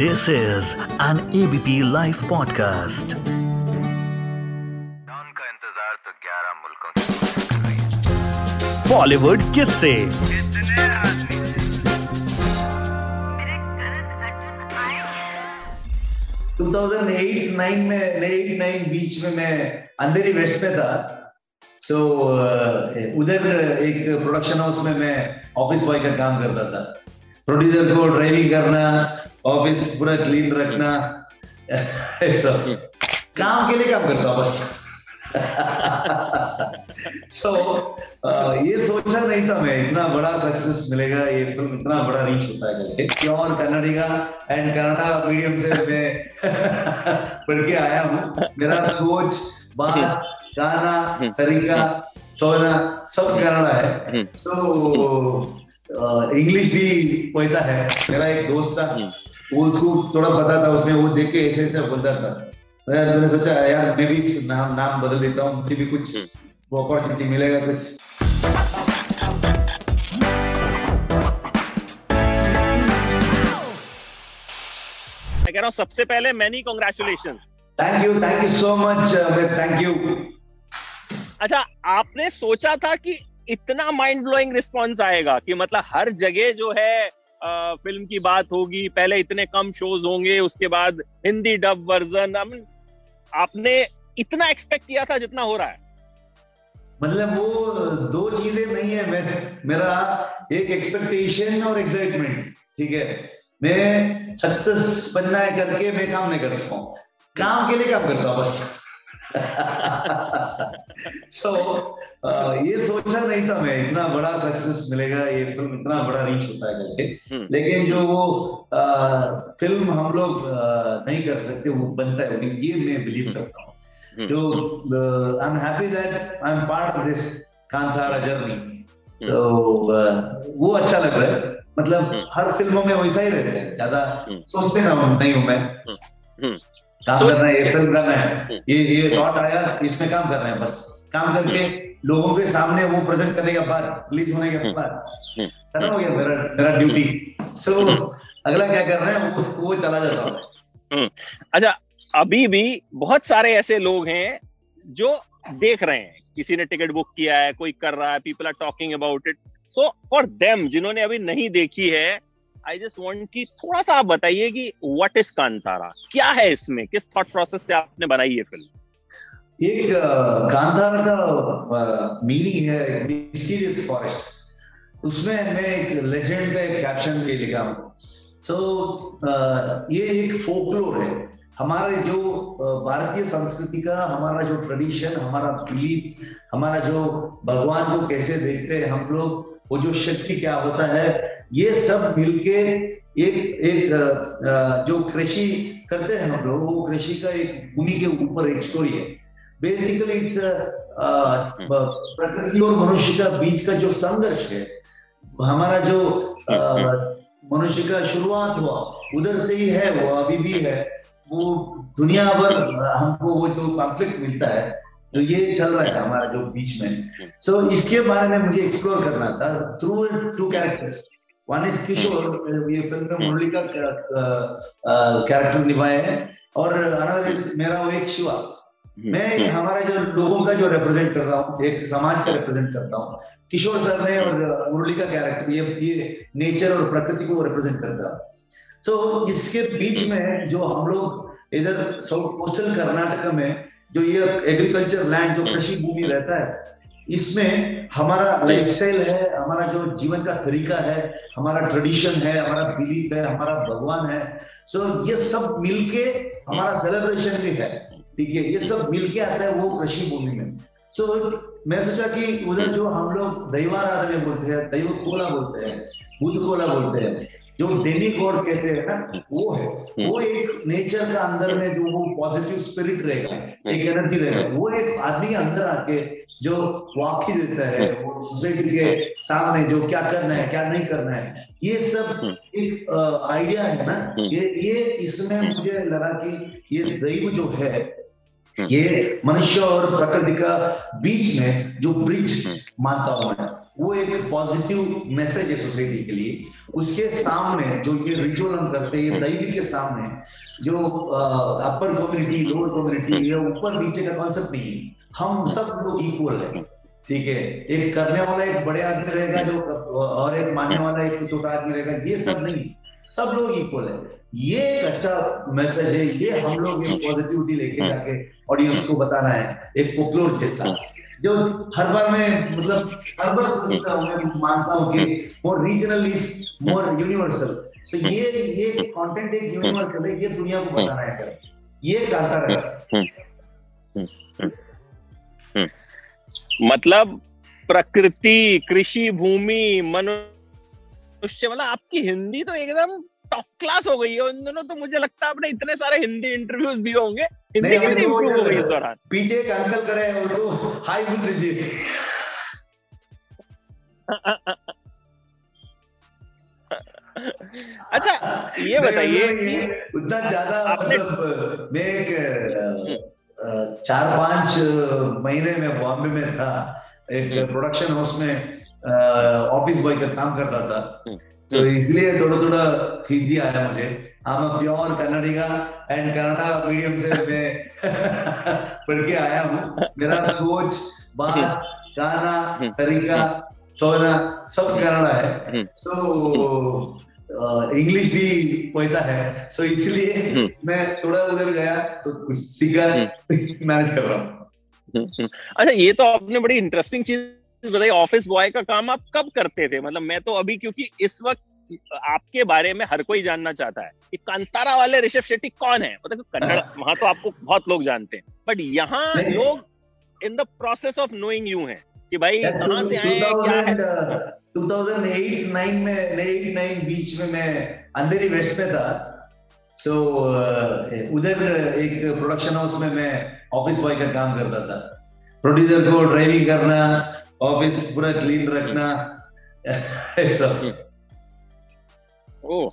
This is an ABP Life podcast. का इंतज़ार तो 11 मुल्कों बॉलीवुड किस से टू थाउज़ेंड एट अर्जुन आए 2008 9 में 8 9 बीच में मैं अंधेरी वेस्ट में था। सो so, उधर एक प्रोडक्शन हाउस में मैं ऑफ़िस बॉय का काम करता था। प्रोड्यूसर को ड्राइविंग करना ऑफ़िस पूरा क्लीन रखना। ऐसा। काम के लिए काम करता बस। सो ये सोचा नहीं था मैं इतना बड़ा सक्सेस मिलेगा ये फ़िल्म इतना बड़ा रीच होता है pure Kannadiga and Kannada medium से मैं पढ़ के आया हूँ। मेरा सोच बात गाना तरीका सोना सब कन्नडा है। सो so, इंग्लिश भी वैसा है। मेरा एक दोस्त था वो उसको थोड़ा पता था उसने वो देख के ऐसे ऐसे बोलता था। मैं- मैंने सोचा यार मैं भी नाम नाम बदल देता हूँ मुझे भी कुछ वो अपॉर्चुनिटी मिलेगा कुछ. मैं कह रहा हूँ सबसे पहले many congratulation thank you thank you so much thank you अच्छा आपने सोचा था कि इतना माइंड ब्लोइंग रिस्पॉन्स आएगा कि मतलब हर जगह जो है फ़िल्म की बात होगी, पहले इतने कम शोज़ होंगे, उसके बाद हिंदी डब वर्जन आपने इतना एक्सपेक्ट किया था जितना हो रहा है। मतलब वो दो चीज़ें नहीं है, मैं, मेरा एक एक्सपेक्टेशन और एक्साइटमेंट ठीक है? मैं सक्सेस बनना है करके मैं काम नहीं करता हूँ। काम के लिए काम करता हूँ बस। सो ये सोचा नहीं था मैं इतना बड़ा सक्सेस मिलेगा ये फ़िल्म इतना बड़ा रीच होता है करके। हम्म। लेकिन जो वो फ़िल्म हम लोग नहीं कर सकते वो बनता है ये मैं बिलीव करता हूँ। हम्म। जो I am happy that I am part of this Kantara journey तो वो अच्छा लग रहा है। मतलब हम्म। हर फ़िल्मों में वैसा ही रहता है। ज़्यादा हम्म। सोचते ना हूँ नहीं हूँ मैं। हम्म। काम करना है ये फ़िल्म करना है। हम्म। ये ये थॉट आया इसमें काम करना है बस। काम करके लोगों के सामने वो प्रेजेंट करने के बाद रिलीज़ होने के हम्म। बाद। हम्म। खत्म हो गया मेरा मेरा ड्यूटी सो अगला क्या कर रहे हैं? वो, वो चला जाता हूँ। अच्छा अभी भी बहुत सारे ऐसे लोग हैं जो देख रहे हैं। किसी ने टिकट बुक किया है कोई कर रहा है people are talking about it so for them जिन्होंने अभी नहीं देखी है आई जस्ट वांट कि थोड़ा सा आप बताइए कि व्हाट इज़ कांतारा क्या है इसमें? किस थॉट प्रोसेस से आपने बनाई ये फ़िल्म एक कांतारा का मीनिंग है मिस्टीरियस फॉरेस्ट उसमें मैं एक लेजेंड का एक कैप्शन भी लिखा हूँ। तो ये एक फोकलोर है। हमारे जो भारतीय संस्कृति का, हमारा जो ट्रेडिशन हमारा बिलीफ हमारा जो भगवान को कैसे देखते हैं हम लोग, वो जो शक्ति क्या होता है, ये सब मिलके एक एक जो कृषि करते हैं हम लोग, वो कृषि का एक भूमि के ऊपर एक स्टोरी है। बेसिकली इट्स प्रकृति और मनुष्य का बीच का जो संघर्ष है हमारा जो मनुष्य का शुरुआत हुआ उधर से ही है वो अभी भी है वो दुनिया भर हमको वो जो कॉन्फ्लिक्ट मिलता है तो ये चल रहा है हमारा जो बीच में। सो so, इसके बारे में मुझे एक्सप्लोर करना था through two characters one is Kishore ये फ़िल्म में मुरली का कैरेक्टर निभाए है और अनदर इज़ मेरा वो एक शिवा। मैं एक हमारा जो लोगों का जो रिप्रेजेंट कर रहा हूँ एक समाज का रिप्रेजेंट करता हूँ किशोर सर ने और मुरली का कैरेक्टर ये ये नेचर और प्रकृति को रिप्रेजेंट करता है। सो इसके बीच में जो हम लोग इधर साउथ कोस्टल कर्नाटक में जो ये एग्रीकल्चर लैंड जो कृषि भूमि रहता है इसमें हमारा लाइफस्टाइल है हमारा जो जीवन का तरीका है हमारा ट्रेडिशन है हमारा बिलीफ है हमारा भगवान है। सो so, ये सब मिलके हमारा सेलिब्रेशन भी है। ठीक है ये सब मिलके आता है वो कृषि भूमि में। सो so, मैं सोचा कि उधर जो हम लोग दैवाराधना बोलते हैं दैव कोला बोलते हैं बुद्ध कोला बोलते हैं जो डेनी गॉड कहते हैं ना वो है। वो एक नेचर का अंदर में जो वो पॉजिटिव स्पिरिट रहेगा एक एनर्जी रहेगा वो एक आदमी के अंदर आके जो वाक्य देता है वो सोसाइटी के सामने जो क्या करना है क्या नहीं करना है ये सब एक आइडिया है ना। ये ये इसमें मुझे लगा कि ये दैव जो है ये मनुष्य और प्रकृति का बीच में जो ब्रिज मानता हूँ मैं वो एक पॉजिटिव मैसेज है सोसाइटी के लिए। उसके सामने जो ये रिचुअल हम करते हैं दैवी के सामने जो अपर कम्युनिटी लोअर कम्युनिटी या ऊपर नीचे का कॉन्सेप्ट नहीं है। हम सब लोग इक्वल है। ठीक है? एक करने वाला एक बड़े आदमी रहेगा जो और एक मानने वाला एक छोटा आदमी रहेगा ये सब नहीं। सब लोग इक्वल है। ये एक अच्छा मैसेज है ये हम लोग एक पॉजिटिविटी लेके जाके ऑडियंस को बताना है एक फोकलोर जैसा। जो हर बार मैं मतलब हर बार सोचता हूँ मैं मानता हूँ कि more regional is more universal so ये ये कंटेंट एक यूनिवर्सल है ये दुनिया को बताना है। ये कांता रहेगा मतलब प्रकृति कृषि भूमि मनुष्य मतलब आपकी हिंदी तो एकदम टॉप क्लास हो गई है। उन दोनों तो मुझे लगता है आपने इतने सारे हिंदी इंटरव्यूज़ दिए होंगे। हिंदी कितनी इंप्रूव हो गई इस दौरान? पीछे एक अंकल खड़े हैं उसको हाई बोल दीजिए अच्छा ये बताइए कि उतना ज़्यादा आपने- मतलब मैं एक चार पाँच महीने में बॉम्बे में था। एक हम्म। प्रोडक्शन हाउस में ऑफ़िस बॉय का काम करता था। हम्म। तो इसलिए थोड़ा थोड़ा हिंदी आया मुझे हम pure Kannadiga and Kannada medium से मैं पढ़ के आया हूँ मेरा सोच, बात, गाना। तरीका, सोना, सब कन्नड़ा है। सो इंग्लिश भी पैसा है सो इसलिए। मैं थोड़ा उधर गया तो कुछ सीखा मैनेज कर रहा हूँ अच्छा ये तो आपने बड़ी इंटरेस्टिंग चीज़ बताई ऑफ़िस बॉय का काम आप कब करते थे? मतलब मैं तो अभी क्योंकि इस वक्त आपके बारे में हर कोई जानना चाहता है कि कांतारा वाले ऋषभ शेट्टी कौन है? मतलब कन्नड़ वहाँ तो आपको बहुत लोग जानते हैं। बट यहाँ लोग in the process of knowing you हैं कि भाई कहाँ से आए हैं क्या है? 2008 9 में मैं 89 बीच में मैं अंधेरी वेस्ट में था। सो उधर एक प्रोडक्शन हाउस में मैं ऑफ़िस बॉय का काम करता था। प्रोड्यूसर को ड्राइविंग करना ऑफ़िस पूरा क्लीन रखना। ऐसा। ओ।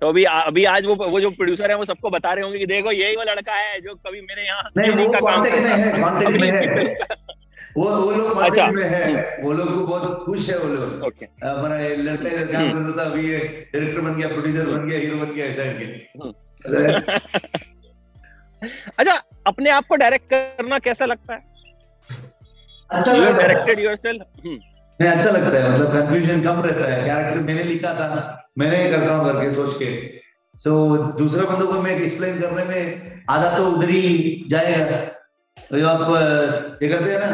तो अभी अभी आज वो वो जो प्रोड्यूसर है वो सबको बता रहे होंगे कि देखो यही वो लड़का है जो कभी मेरे यहाँ नहीं वो का कांटेक्ट में है कांटेक्ट में है। वो वो लोग अच्छा। में है। वो लोग को बहुत खुश है वो लोग। ओके। हमारा ये लड़का इधर काम करता था अभी ये डायरेक्टर बन गया प्रोड्यूसर बन गया हीरो बन गया ऐसा करके। अच्छा अपने आप को डायरेक्ट करना कैसा लगता है? अच्छा लगता है। डायरेक्टेड योरसेल्फ नहीं अच्छा लगता है मतलब कंफ्यूजन कम रहता है। कैरेक्टर मैंने लिखा था मैंने ही करता हूँ करके सोच के। सो so, दूसरे बंदों को मैं एक्सप्लेन करने में आधा तो उधर ही जाएगा। तो जो आप ये करते हैं ना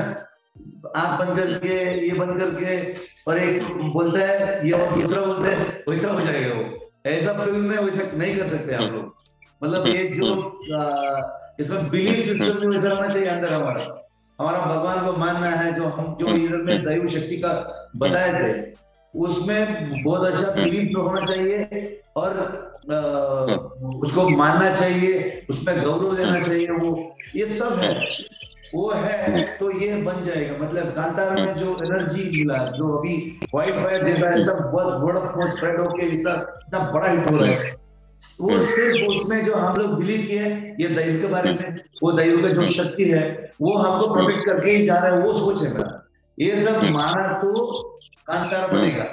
आँख बंद करके ये बंद करके और एक बोलता है ये और दूसरा बोलता है वैसा हो जाएगा वो। ऐसा फ़िल्म में वैसा नहीं कर सकते आप लोग। मतलब ये जो अ, इसमें बिलीफ सिस्टम जो वैसा होना चाहिए अंदर हमारा। हमारा भगवान को मानना है, जो हम, जो इधर में दैव शक्ति का बताए थे, उसमें बहुत अच्छा बिलीफ होना चाहिए और उसको मानना चाहिए, उसमें गौरव देना चाहिए, वो, ये सब है। वो है तो ये बन जाएगा। मतलब कांतार में जो एनर्जी मिला, जो अभी वाइट फायर जैसा ऐसा वर्ड ऑफ़ माउथ स्प्रेड होके ऐसा इतना बड़ा हिट हो रहा है। वो सिर्फ़ उसमें जो हम लोग बिलीव किए, ये दैव के बारे में, वो दैव का जो शक्ति है वो हमको प्रोटेक्ट करके ही जा रहा है वो सोच मेरा ये सब माना तो कांतारा बनेगा।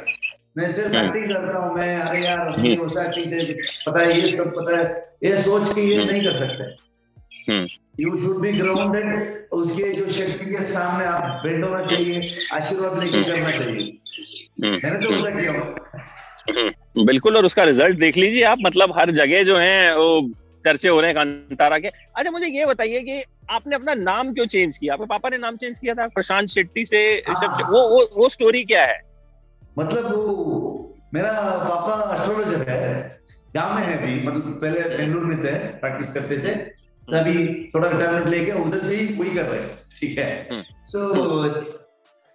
मैं सिर्फ़ एक्टिंग करता हूँ मैं अरे यार पता है ये सब पता है ये सोच के ये नहीं कर सकते। यू शुड बी ग्राउंडेड उसके जो शक्ति के सामने आप बेंड होना चाहिए आशीर्वाद लेके करना चाहिए। मैंने तो वैसा किया। बिल्कुल और उसका रिज़ल्ट देख लीजिए आप मतलब हर जगह जो है वो चर्चे हो रहे हैं कांतारा के। अच्छा मुझे ये बताइए कि आपने अपना नाम क्यों चेंज किया? आपके पापा ने नाम चेंज किया था? प्रशांत शेट्टी से ऋषभ हाँ। वो वो वो स्टोरी क्या है? मतलब वो मेरा पापा एस्ट्रोलॉजर है। गाँव में है भी मतलब पहले बेंगलुरु में थे प्रैक्टिस करते थे। तभी थोड़ा रिटायरमेंट लेके उधर से ही वही कर रहे ठीक है? हम्म। सो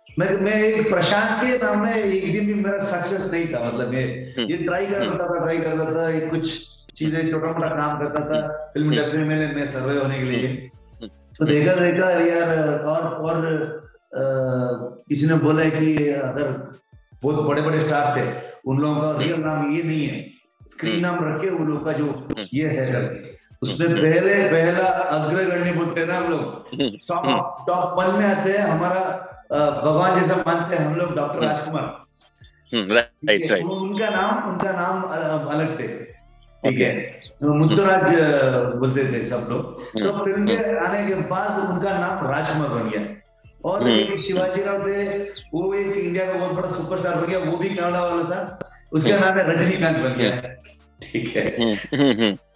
मैं मैं एक प्रशांत के नाम में एक दिन भी मेरा सक्सेस नहीं था मतलब ये हम्म। ये ट्राई करता था ट्राई करता था कुछ चीज़ें छोटा मोटा काम करता था फ़िल्म। इंडस्ट्री में मैं सर्वे होने के लिए। हम्म। तो देखा देखा यार और और किसी ने बोला कि अगर बहुत बड़े बड़े स्टार्स है उन लोगों का रियल नाम ये नहीं है। स्क्रीन नाम रखे उन लोगों का जो ये है करके। उसमें पहले पहला अग्रगण्य बोलते हैं ना हम लोग। टॉप टॉप वन में आते हैं हमारा भगवान जैसा मानते हैं हम लोग डॉक्टर राजकुमार। राइट राइट उनका नाम उनका नाम अलग थे। ठीक है तो मुत्तुराज बोलते थे सब लोग सो फ़िल्म के आने के बाद उनका नाम राजकुमार बन गया और। एक शिवाजी राव थे वो एक इंडिया का बहुत बड़ा सुपरस्टार बन गया वो भी कनाडा वाला था उसका नाम है रजनीकांत बन गया ठीक है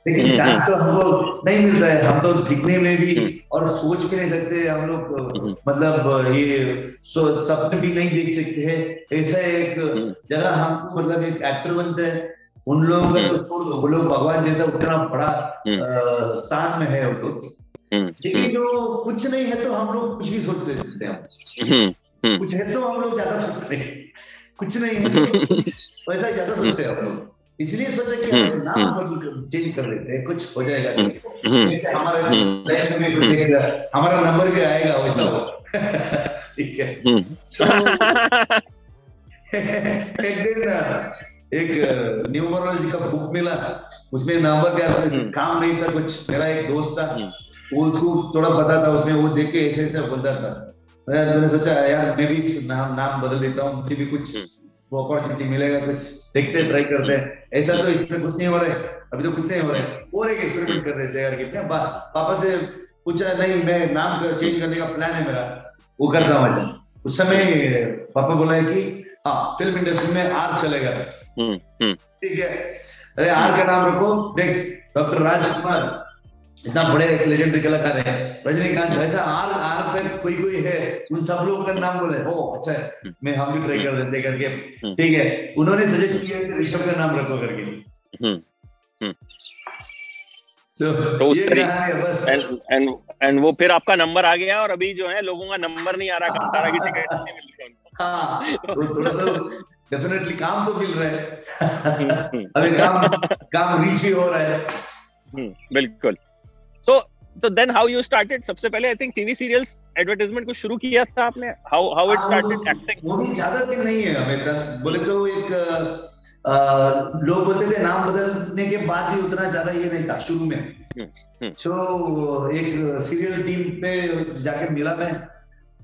लेकिन चांस तो हमको नहीं मिलता है हम तो दिखने में भी। और सोच भी नहीं सकते हम लोग। मतलब ये सपने भी नहीं देख सकते हैं ऐसा एक। जगह हमको मतलब एक एक्टर बनते हैं उन लोगों का तो छोड़ दो वो लोग भगवान जैसा उतना बड़ा हम्म। स्थान में है वो लोग। हम्म, लेकिन जो कुछ नहीं है तो हम लोग कुछ भी सोच सकते हैं कुछ है तो हम लोग ज़्यादा सोचते हैं। कुछ नहीं है तो वैसा ज़्यादा सोचते हैं हम लोग। इसलिए सोचा कि हम नाम चेंज कर लेते हैं कुछ हो जाएगा। हमारे। लाइफ में कुछ हमारा नंबर भी आएगा वैसा हो। ठीक है। एक दिन एक न्यूमरोलॉजी का बुक मिला। उसमें नंबर क्या था? हम्म। काम नहीं था कुछ। मेरा एक दोस्त था। हम्म। वो उसको थोड़ा पता था उसमें वो देख के ऐसे ऐसे बोलता था। मैंने सोचा यार मैं भी नाम नाम बदल देता हूँ। मुझे भी कुछ हम्म। अपॉर्चुनिटी मिलेगा कुछ देखते ट्राई करते हैं। ऐसा तो इसमें कुछ नहीं हो रहा है। अभी तो कुछ नहीं हो रहा है। और एक एक्सपेरिमेंट कर रहे थे यार कि मैं पापा से पूछा नहीं मैं नाम चेंज करने का प्लान है मेरा। वो करता हूँ। उस समय पापा बोला है कि हाँ फ़िल्म इंडस्ट्री में आर चलेगा। हम्म, हम्म, ठीक है? अरे आर का नाम रखो। देख डॉक्टर राजकुमार इतना बड़े लेजेंडरी कलाकार है। रजनीकांत ऐसा आर आर पे कोई कोई है उन सब लोगों का नाम बोले। ओ अच्छा है। मैं हम भी ट्राई कर देते करके। ठीक है। उन्होंने सजेस्ट किया कि ऋषभ का नाम रखो करके। हम्म। तो उस ये तरी- कहानी बस। एंड एंड एंड वो फिर आपका नंबर आ गया और अभी जो है लोगों का नंबर नहीं आ रहा कंतारा की टिकट हाँ। थोड़ा तो डेफिनेटली काम तो मिल रहा है। हम्म, अभी काम काम रीच भी हो रहा है। हम्म, बिल्कुल। तो तो देन हाउ यू स्टार्टेड सबसे पहले I think TV serials advertisement को शुरू किया था आपने? How how it started acting वो भी ज़्यादा दिन नहीं है हमें तक बोले तो एक अ, लोग बोलते थे नाम बदलने के बाद भी उतना ज़्यादा ये नहीं था शुरू में। तो एक सीरियल टीम पे जाके मिला मैं।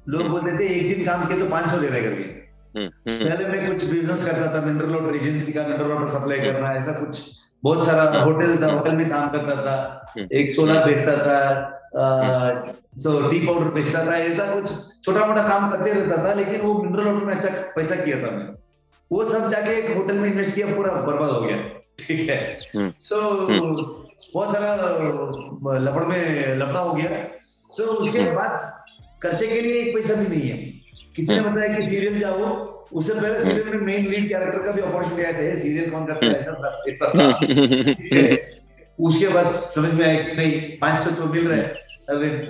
लोग। बोलते थे एक दिन काम किया तो 500 दे रहे करके। हम्म, हम्म, पहले मैं कुछ बिज़नेस करता था मिनरल वाटर एजेंसी का मिनरल वाटर सप्लाई। करना ऐसा कुछ। बहुत सारा होटल था होटल में काम करता था। हम्म। एक सोलर बेचता था सो टी पाउडर बेचता था ऐसा कुछ। छोटा मोटा काम करते रहता था लेकिन वो मिनरल वाटर में अच्छा पैसा किया था मैं वो सब जाके एक होटल में इन्वेस्ट किया पूरा बर्बाद हो गया। ठीक है। सो बहुत सारा लफड़ में लफड़ा हो गया। सो उसके। बाद खर्चे के लिए एक पैसा भी नहीं है। किसी ने हम्म। बताया कि सीरियल जाओ उससे पहले सीरियल में मेन लीड कैरेक्टर का भी अपॉर्चुनिटी आए थे। सीरियल कौन करता है? है। उसके बाद समझ में आया कि नहीं पाँच सौ तो मिल रहे हैं।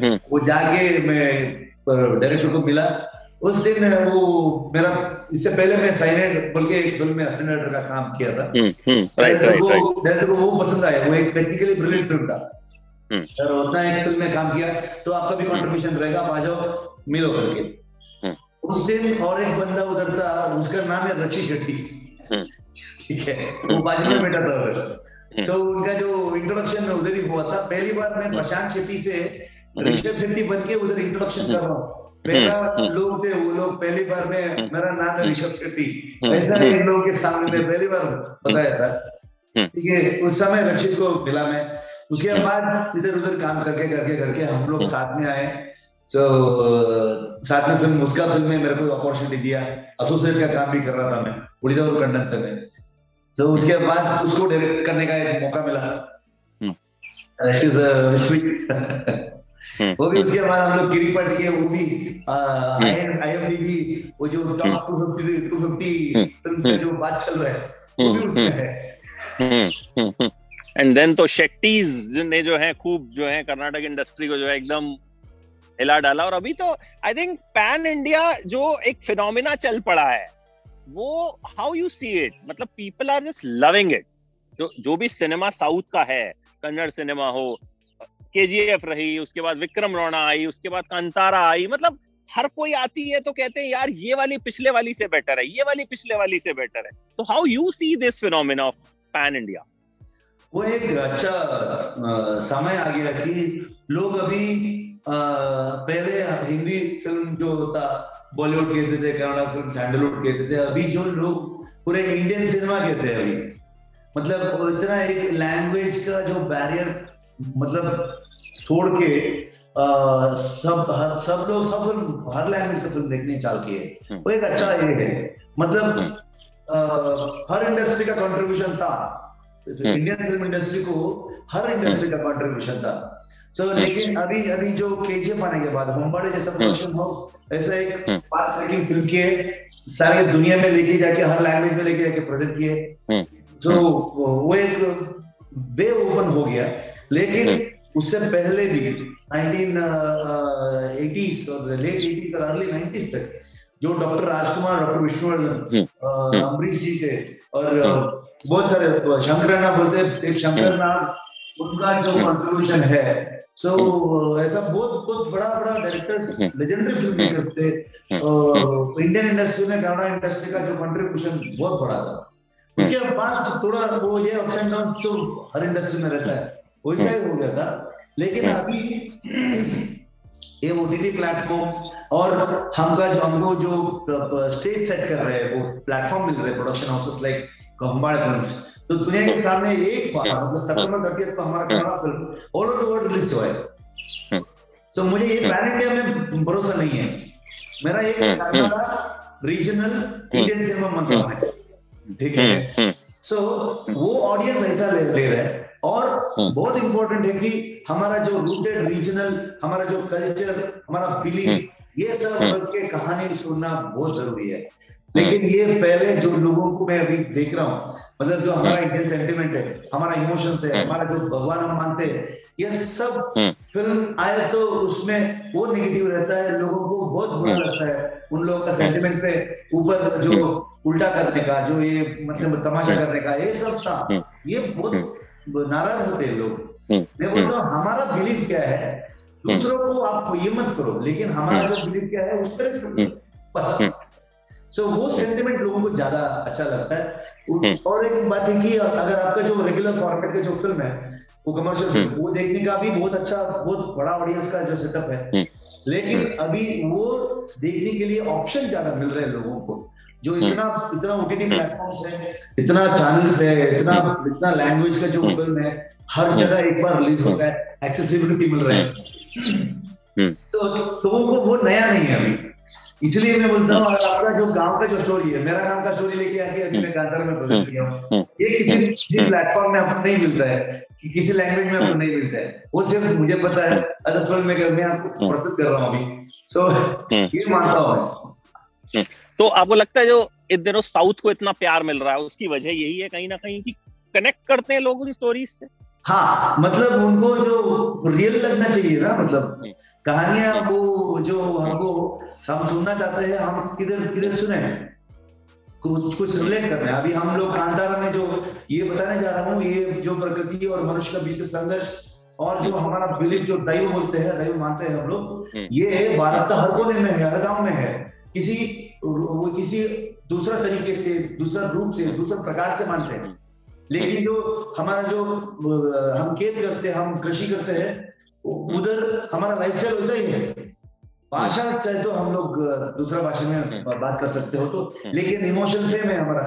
हम्म। वो जाके मैं डायरेक्टर को मिला। उस दिन वो मेरा इससे पहले मैं साइनेट बोल के एक फ़िल्म में असिस्टेंट डायरेक्टर का काम किया था। राइट राइट डायरेक्टर राइट को वो पसंद आया। वो एक टेक्निकली ब्रिलियंट फ़िल्म था। हम्म। सर उतना एक फ़िल्म में काम किया तो आपका भी कंट्रीब्यूशन रहेगा आप आ जाओ मिलो करके। हम्म। उस दिन और एक बंदा उधर था उसका नाम है रक्षी शेट्टी। हम्म। ठीक है? वो बाजू में बैठा था उधर। हम्म। तो उनका जो इंट्रोडक्शन उधर ही हुआ था पहली बार मैं प्रशांत शेट्टी से ऋषभ शेट्टी बन के उधर इंट्रोडक्शन कर रहा हूँ। हम्म। लोग थे वो लोग पहली बार में मेरा नाम है ऋषभ शेट्टी। हम्म। ऐसा इन लोगों के सामने पहली बार बताया था। हम्म। ठीक है? उस समय रक्षित को मिला मैं। उसके बाद इधर उधर काम करके करके करके हम लोग साथ में आए। तो साथ में फ़िल्म उसका फ़िल्म में मेरे को अपॉर्चुनिटी दिया। एसोसिएट का काम भी कर रहा था मैं उड़ीदा और कंडन में। तो उसके बाद उसको डायरेक्ट करने का एक मौका मिला। हम्म। हम्म, वो भी उसके बाद हम लोग किरीपट के वो भी हम्म। आईएमडीबी वो जो टॉप 250 250 हम्म। फ़िल्म से जो बात चल रहा है वो भी हम्म, उसमें हम्म। है। एंड देन तो शेट्टीज ने जो है, खूब जो है, कर्नाटक इंडस्ट्री को जो है एकदम हिला डाला। और अभी तो आई थिंक पैन इंडिया जो एक फिनोमिना चल पड़ा है, वो हाउ यू सी इट मतलब people are just loving it जो जो भी सिनेमा साउथ का है कन्नड़ सिनेमा हो केजीएफ रही, उसके बाद विक्रम रोना आई, उसके बाद कांतारा आई। मतलब हर कोई आती है तो कहते हैं, यार, ये वाली पिछले वाली से बेटर है, ये वाली पिछले वाली से बेटर है। तो how you see this phenomena of pan India वो एक अच्छा समय आ गया कि लोग अभी पहले हिंदी फ़िल्म जो होता बॉलीवुड कहते थे कन्नड़ा फ़िल्म सैंडलवुड कहते थे अभी जो लोग पूरे इंडियन सिनेमा कहते हैं अभी। मतलब इतना एक लैंग्वेज का जो बैरियर मतलब छोड़ के सब हर सब लोग सब फ़िल्म हर लैंग्वेज का फ़िल्म देखने चाल किए हम्म। वो एक अच्छा ये है। मतलब आ, हर इंडस्ट्री का कंट्रीब्यूशन था। इंडियन फ़िल्म इंडस्ट्री को हर इंडस्ट्री का कंट्रीब्यूशन था सो लेकिन अभी अभी जो केजीएफ आने के बाद होमबाड़े जैसा प्रोडक्शन हाउस ऐसा एक हम्म। पार्ट फ़िल्म किए सारे दुनिया में लेके जाके हर लैंग्वेज में लेके जाके प्रेजेंट किए हम्म। जो वो एक वे ओपन हो गया लेकिन हम्म। उससे पहले भी 1980s और लेट 80s और अर्ली 90s तक जो डॉक्टर राजकुमार डॉक्टर विष्णुवर्धन हम्म। अ, अम्बरीश जी थे और अ, बहुत सारे शंकरना बोलते हैं, एक शंकर नाग उनका जो। कंट्रीब्यूशन है। सो so, ऐसा बहुत बहुत बड़ा बड़ा डायरेक्टर्स। लेजेंडरी फ़िल्म मेकर्स थे। इंडियन इंडस्ट्री में कन्नड़ा इंडस्ट्री का जो कंट्रीब्यूशन बहुत बड़ा था। उसके बाद थोड़ा वो ये अप्स एंड डाउन तो हर इंडस्ट्री में रहता है। वैसा ही हो गया था। लेकिन अभी ये ओटीटी प्लेटफॉर्म और हमका जो हमको जो स्टेज सेट कर रहे हैं वो प्लेटफॉर्म मिल रहे हैं प्रोडक्शन हाउसेस लाइक कम्बाड़ फिल्म्स तो दुनिया के सामने एक बार मतलब सितंबर 30 को हमारा Kannada film all over world release हुआ है। तो मुझे ये पैन इंडिया में भरोसा नहीं है। मेरा एक रीजनल इंडियन सिनेमा मंत्र है। ठीक है। सो वो ऑडियंस ऐसा ले ले रहा है। और बहुत इंपॉर्टेंट है कि हमारा जो रूटेड रीजनल हमारा जो कल्चर हमारा बिलीफ ये सब के कहानी सुनना बहुत ज़रूरी है। लेकिन ये पहले जो लोगों को मैं अभी देख रहा हूँ मतलब जो हमारा इंडियन सेंटिमेंट है हमारा इमोशंस है हमारा जो भगवान हम मानते हैं ये सब फ़िल्म आए तो उसमें वो नेगेटिव रहता है लोगों को बहुत बुरा लगता है उन लोगों का सेंटिमेंट पे ऊपर जो उल्टा करने का जो ये मतलब तमाशा करने का ये सब था। ये बहुत नाराज़ होते हैं लोग। मैं बोलता हूँ हमारा बिलीफ क्या है? दूसरों को आप ये मत करो लेकिन हमारा जो बिलीफ क्या है उस तरह से बस। सो वो सेंटिमेंट लोगों को ज़्यादा अच्छा लगता है। और एक बात है कि अगर आपका जो रेगुलर फॉर्मेट का जो फ़िल्म है वो कमर्शियल वो देखने का भी बहुत अच्छा बहुत बड़ा ऑडियंस का जो सेटअप है। लेकिन अभी वो देखने के लिए ऑप्शन ज़्यादा मिल रहे हैं लोगों को जो इतना इतना ओटीटी प्लेटफॉर्म्स है इतना चैनल्स है इतना इतना लैंग्वेज का जो फ़िल्म है हर जगह एक बार रिलीज़ होता है एक्सेसिबिलिटी मिल रहा है। तो लोगों को वो नया नहीं है अभी। इसलिए मैं बोलता हूँ अगर आपका जो गाँव का जो स्टोरी है मेरा गाँव का स्टोरी लेके आके अभी मैं गांधर में प्रेजेंट किया हूँ। ये किसी किसी प्लेटफॉर्म में आपको नहीं मिल रहा है कि किसी लैंग्वेज में आपको नहीं मिलता है। वो सिर्फ़ मुझे पता है। एज अ फ़िल्म मेकर मैं आपको प्रस्तुत कर रहा हूँ अभी। सो ये मानता हूँ तो आपको लगता है जो इन दिनों साउथ को इतना प्यार मिल रहा है उसकी वजह यही है कहीं ना कहीं कि कनेक्ट करते हैं लोग उन स्टोरीज से? हाँ मतलब उनको जो रियल लगना चाहिए ना मतलब। कहानियाँ वो जो हमको हम सुनना चाहते हैं हम किधर किधर सुने? कुछ कुछ रिलेट करना है। अभी हम लोग कांतारा में जो ये बताने जा रहा हूँ ये जो प्रकृति और मनुष्य का बीच का संघर्ष और जो हमारा बिलीफ जो दैव बोलते हैं दैव मानते हैं हम लोग ये भारत का हर कोने में है हर गाँव में है। किसी वो किसी दूसरा तरीके से दूसरा रूप से दूसरा प्रकार से मानते हैं। लेकिन जो हमारा जो हम खेत करते हैं हम कृषि करते हैं उधर हमारा लाइफ स्टाइल वैसा ही है। भाषा चाहे तो हम लोग दूसरा भाषा में बात कर सकते हो तो। लेकिन इमोशन सेम है हमारा।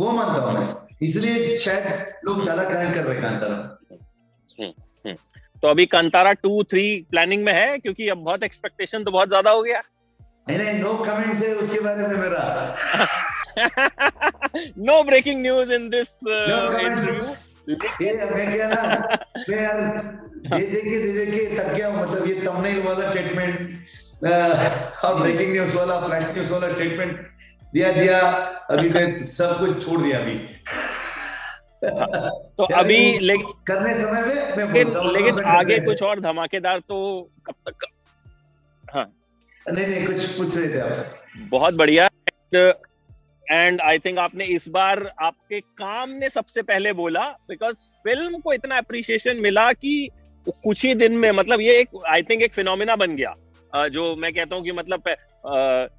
वो मानता हूँ मैं। इसलिए शायद लोग ज़्यादा कनेक्ट कर रहे कांतारा। तो अभी कांतारा टू थ्री प्लानिंग में है? क्योंकि अब बहुत एक्सपेक्टेशन तो बहुत ज़्यादा हो गया। नहीं नहीं नो कमेंट्स है उसके बारे में मेरा। No breaking news in this interview ये मैं क्या ना मैं यार दे दे के दे दे के तक गया मतलब ये थंबनेल वाला और ब्रेकिंग न्यूज़ वाला फ्लैश न्यूज़ वाला स्टेटमेंट दिया दिया अभी मैं सब कुछ छोड़ दिया अभी। तो अभी लेकिन करने समय में मैं लेकिन, लेकिन आगे कुछ और धमाकेदार तो कब तक हाँ। नहीं नहीं कुछ पूछ रहे थे आप। बहुत बढ़िया। एंड आई थिंक आपने इस बार आपके काम ने सबसे पहले बोला बिकॉज़ फ़िल्म को इतना अप्रिशिएशन मिला कि कुछ ही दिन में मतलब ये एक आई थिंक एक फिनोमिना बन गया। जो मैं कहता हूँ कि मतलब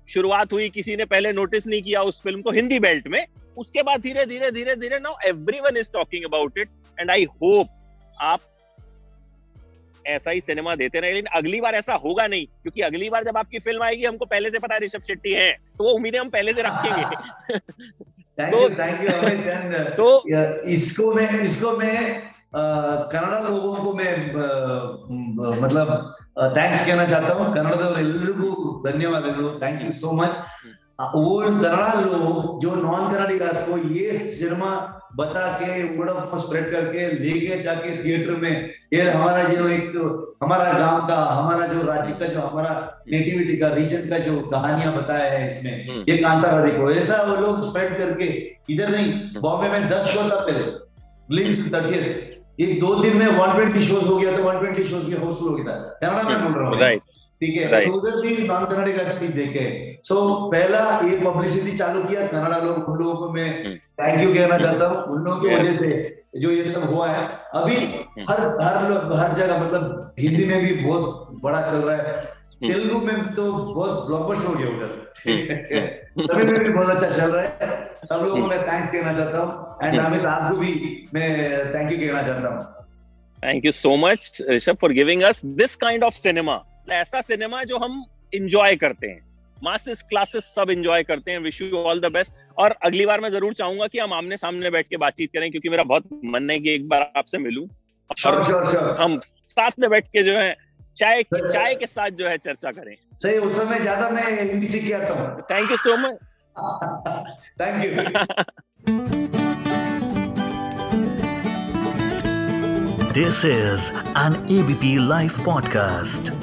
शुरुआत हुई, किसी ने पहले नोटिस नहीं किया उस फ़िल्म को हिंदी बेल्ट में, उसके बाद धीरे धीरे धीरे धीरे now everyone is talking about it and I hope आप ऐसा ही सिनेमा देते रहे लेकिन अगली बार ऐसा होगा नहीं क्योंकि अगली बार जब आपकी फिल्म आएगी हमको पहले से पता है ऋषभ शेट्टी है तो वो उम्मीदें हम पहले से रखेंगे thank So- you thank you Amit and So- इसको मैं इसको मैं अ, कन्नड़ लोगों को मैं अ, अ, मतलब ಥ್ಯಾಂಕ್ಸ್ कहना चाहता हूँ ಕನ್ನಡದವರು ಎಲ್ರಿಗೂ ಧನ್ಯವಾದಗಳು ಥ್ಯಾಂಕ್ ಯು सो मच वो कन्नड़ा लोग जो नॉन कन्नड़िगास को ये सिनेमा बता के वर्ड ऑफ़ स्प्रेड करके लेके जाके थिएटर में। ये हमारा जो एक तो हमारा गाँव का हमारा जो राज्य का जो हमारा नेटिविटी का रीजन का जो कहानियाँ बताया है इसमें हम्म। ये कांतारा देखो। ऐसा वो लोग स्प्रेड करके इधर नहीं बॉम्बे में दस शो था पहले। रिलीज़ थर्टी एक दो दिन में 120 शोज़ हो गया तो 120 शोज़ की हाउसफुल हो गया था कन्नड़ा में बोल रहा हूँ। राइट ठीक है Right. तो उधर भी नॉन कन्नड़ी का स्पीच देखे। सो so, पहला ये पब्लिसिटी चालू किया कन्नड़ा लोग उन लोगों को मैं। थैंक यू कहना चाहता हूँ। उन लोगों की. वजह से जो ये सब हुआ है अभी हर हर लोग हर जगह मतलब हिंदी में भी बहुत बड़ा चल रहा है। तेलुगु में तो बहुत ब्लॉकबस्टर हो गया उधर। तमिल में भी बहुत अच्छा चल रहा है। सब लोगों को मैं थैंक्स कहना चाहता हूँ। एंड अमित आपको भी मैं थैंक यू कहना चाहता हूँ। Thank you so much Rishabh for giving us this kind of cinema ऐसा सिनेमा जो हम इंजॉय करते हैं। मासेस क्लासेस सब इंजॉय करते हैं। Wish you all the best और अगली बार मैं ज़रूर चाहूँगा कि हम आमने सामने बैठ के बातचीत करें क्योंकि मेरा बहुत मन है कि एक बार आपसे मिलूं। और श्योर श्योर हम साथ में बैठ के जो है चाय चाय के साथ जो है चर्चा करें। सही उस समय ज़्यादा मैं हिंदी सीख के आता हूँ thank you so much thank you this is an ABP live podcast.